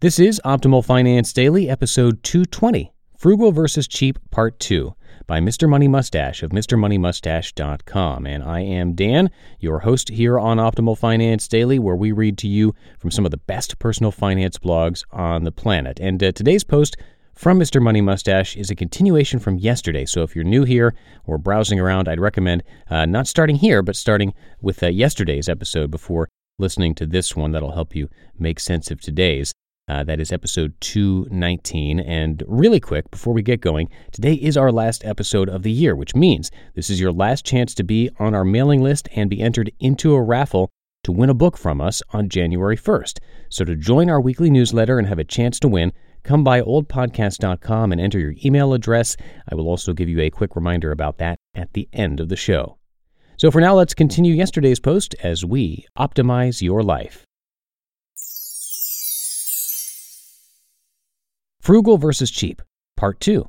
This is Optimal Finance Daily, episode 220 Frugal versus Cheap, Part 2 by Mr. Money Mustache of MrMoneyMustache.com. And I am Dan, your host here on Optimal Finance Daily, where we read to you from some of the best personal finance blogs on the planet. And uh, today's post from Mr. Money Mustache is a continuation from yesterday. So if you're new here or browsing around, I'd recommend uh, not starting here, but starting with uh, yesterday's episode before listening to this one. That'll help you make sense of today's. Uh, that is episode 219. And really quick, before we get going, today is our last episode of the year, which means this is your last chance to be on our mailing list and be entered into a raffle to win a book from us on January 1st. So to join our weekly newsletter and have a chance to win, come by oldpodcast.com and enter your email address. I will also give you a quick reminder about that at the end of the show. So for now, let's continue yesterday's post as we optimize your life. Frugal versus Cheap, Part 2,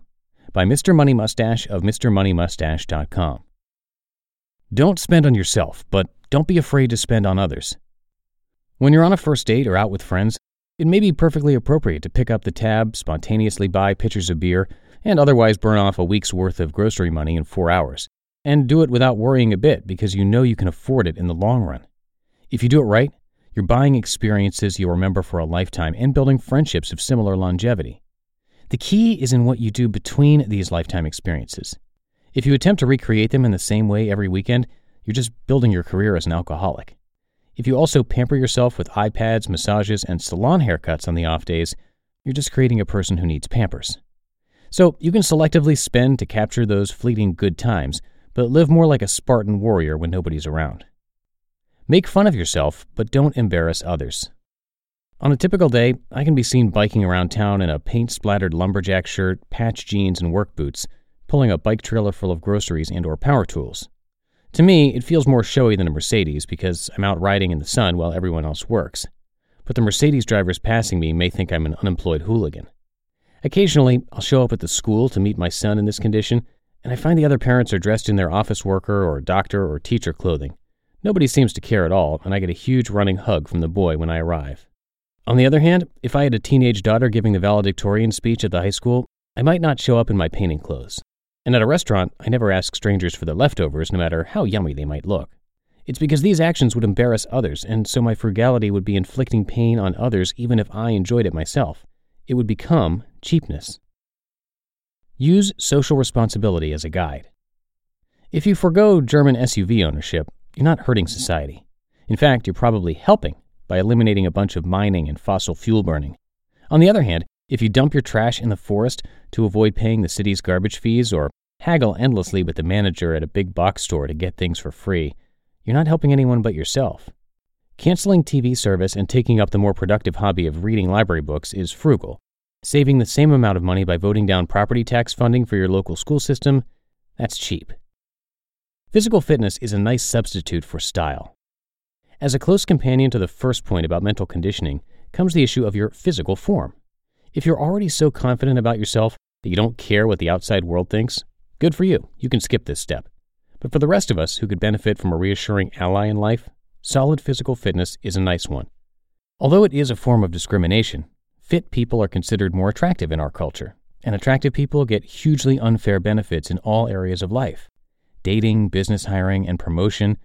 by Mr. Money Mustache of MrMoneyMustache.com. Don't spend on yourself, but don't be afraid to spend on others. When you're on a first date or out with friends, it may be perfectly appropriate to pick up the tab, spontaneously buy pitchers of beer, and otherwise burn off a week's worth of grocery money in four hours. And do it without worrying a bit because you know you can afford it in the long run. If you do it right, you're buying experiences you'll remember for a lifetime and building friendships of similar longevity. The key is in what you do between these lifetime experiences. If you attempt to recreate them in the same way every weekend, you're just building your career as an alcoholic. If you also pamper yourself with iPads, massages, and salon haircuts on the off days, you're just creating a person who needs pampers. So you can selectively spend to capture those fleeting good times, but live more like a Spartan warrior when nobody's around. Make fun of yourself, but don't embarrass others. On a typical day, I can be seen biking around town in a paint splattered lumberjack shirt, patch jeans, and work boots, pulling a bike trailer full of groceries and or power tools. To me, it feels more showy than a Mercedes because I'm out riding in the sun while everyone else works. But the Mercedes drivers passing me may think I'm an unemployed hooligan. Occasionally, I'll show up at the school to meet my son in this condition, and I find the other parents are dressed in their office worker or doctor or teacher clothing. Nobody seems to care at all, and I get a huge running hug from the boy when I arrive. On the other hand, if I had a teenage daughter giving the valedictorian speech at the high school, I might not show up in my painting clothes. And at a restaurant, I never ask strangers for their leftovers, no matter how yummy they might look. It's because these actions would embarrass others, and so my frugality would be inflicting pain on others even if I enjoyed it myself. It would become cheapness. Use social responsibility as a guide. If you forego German SUV ownership, you're not hurting society. In fact, you're probably helping by eliminating a bunch of mining and fossil fuel burning. On the other hand, if you dump your trash in the forest to avoid paying the city's garbage fees or haggle endlessly with the manager at a big box store to get things for free, you're not helping anyone but yourself. Canceling TV service and taking up the more productive hobby of reading library books is frugal. Saving the same amount of money by voting down property tax funding for your local school system, that's cheap. Physical fitness is a nice substitute for style. As a close companion to the first point about mental conditioning comes the issue of your physical form. If you're already so confident about yourself that you don't care what the outside world thinks, good for you. You can skip this step. But for the rest of us who could benefit from a reassuring ally in life, solid physical fitness is a nice one. Although it is a form of discrimination, fit people are considered more attractive in our culture, and attractive people get hugely unfair benefits in all areas of life. Dating, business hiring, and promotion,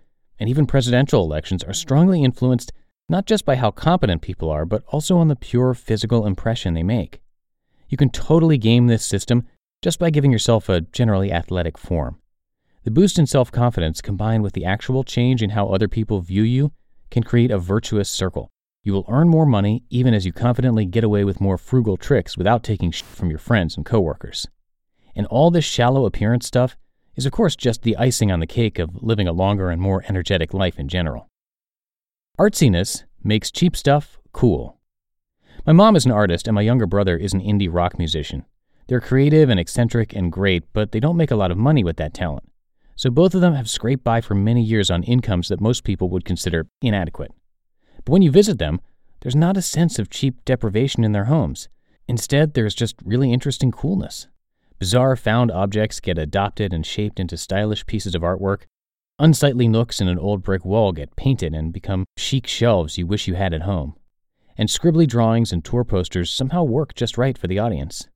and even presidential elections are strongly influenced not just by how competent people are, but also on the pure physical impression they make. You can totally game this system just by giving yourself a generally athletic form. The boost in self confidence combined with the actual change in how other people view you can create a virtuous circle. You will earn more money even as you confidently get away with more frugal tricks without taking shit from your friends and coworkers. And all this shallow appearance stuff is, of course, just the icing on the cake of living a longer and more energetic life in general. Artsiness makes cheap stuff cool. My mom is an artist, and my younger brother is an indie rock musician. They're creative and eccentric and great, but they don't make a lot of money with that talent. So both of them have scraped by for many years on incomes that most people would consider inadequate. But when you visit them, there's not a sense of cheap deprivation in their homes. Instead, there's just really interesting coolness. Bizarre found objects get adopted and shaped into stylish pieces of artwork. Unsightly nooks in an old brick wall get painted and become chic shelves you wish you had at home and scribbly drawings and tour posters somehow work just right for the audience.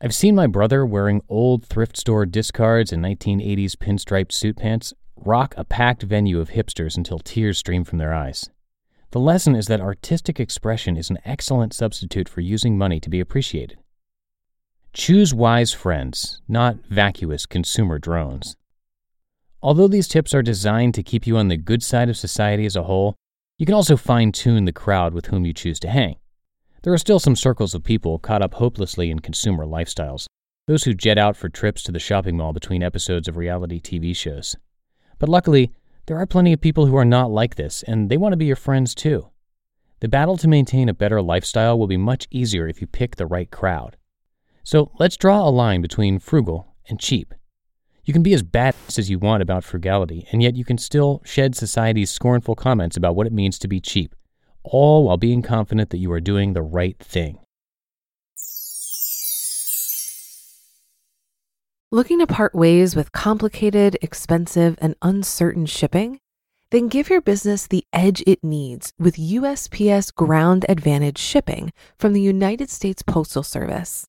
I've seen my brother wearing old thrift store discards and 1980s pinstriped suit pants rock a packed venue of hipsters until tears stream from their eyes. The lesson is that artistic expression is an excellent substitute for using money to be appreciated. Choose wise friends, not vacuous consumer drones. Although these tips are designed to keep you on the good side of society as a whole, you can also fine tune the crowd with whom you choose to hang. There are still some circles of people caught up hopelessly in consumer lifestyles, those who jet out for trips to the shopping mall between episodes of reality TV shows. But luckily, there are plenty of people who are not like this, and they want to be your friends too. The battle to maintain a better lifestyle will be much easier if you pick the right crowd. So let's draw a line between frugal and cheap. You can be as bad as you want about frugality, and yet you can still shed society's scornful comments about what it means to be cheap, all while being confident that you are doing the right thing. Looking to part ways with complicated, expensive, and uncertain shipping? Then give your business the edge it needs with USPS Ground Advantage shipping from the United States Postal Service.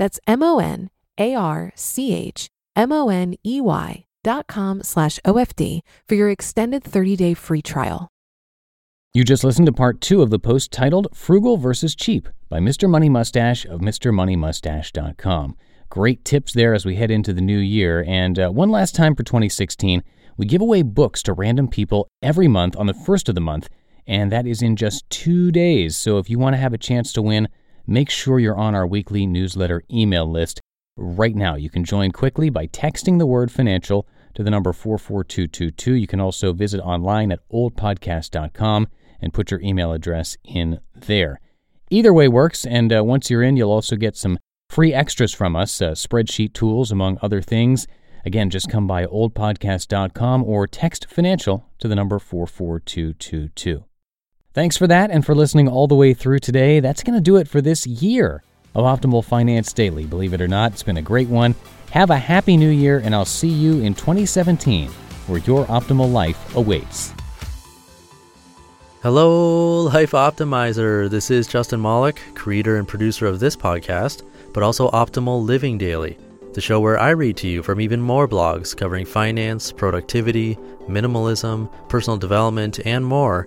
That's M O N A R C H M O N E Y dot com slash OFD for your extended 30 day free trial. You just listened to part two of the post titled Frugal versus Cheap by Mr. Money Mustache of MrMoneyMustache.com. Great tips there as we head into the new year. And uh, one last time for 2016, we give away books to random people every month on the first of the month, and that is in just two days. So if you want to have a chance to win, make sure you're on our weekly newsletter email list right now. You can join quickly by texting the word financial to the number 44222. You can also visit online at oldpodcast.com and put your email address in there. Either way works, and uh, once you're in, you'll also get some free extras from us, uh, spreadsheet tools, among other things. Again, just come by oldpodcast.com or text financial to the number 44222. Thanks for that and for listening all the way through today. That's going to do it for this year of Optimal Finance Daily. Believe it or not, it's been a great one. Have a happy new year, and I'll see you in 2017, where your optimal life awaits. Hello, Life Optimizer. This is Justin Malik, creator and producer of this podcast, but also Optimal Living Daily, the show where I read to you from even more blogs covering finance, productivity, minimalism, personal development, and more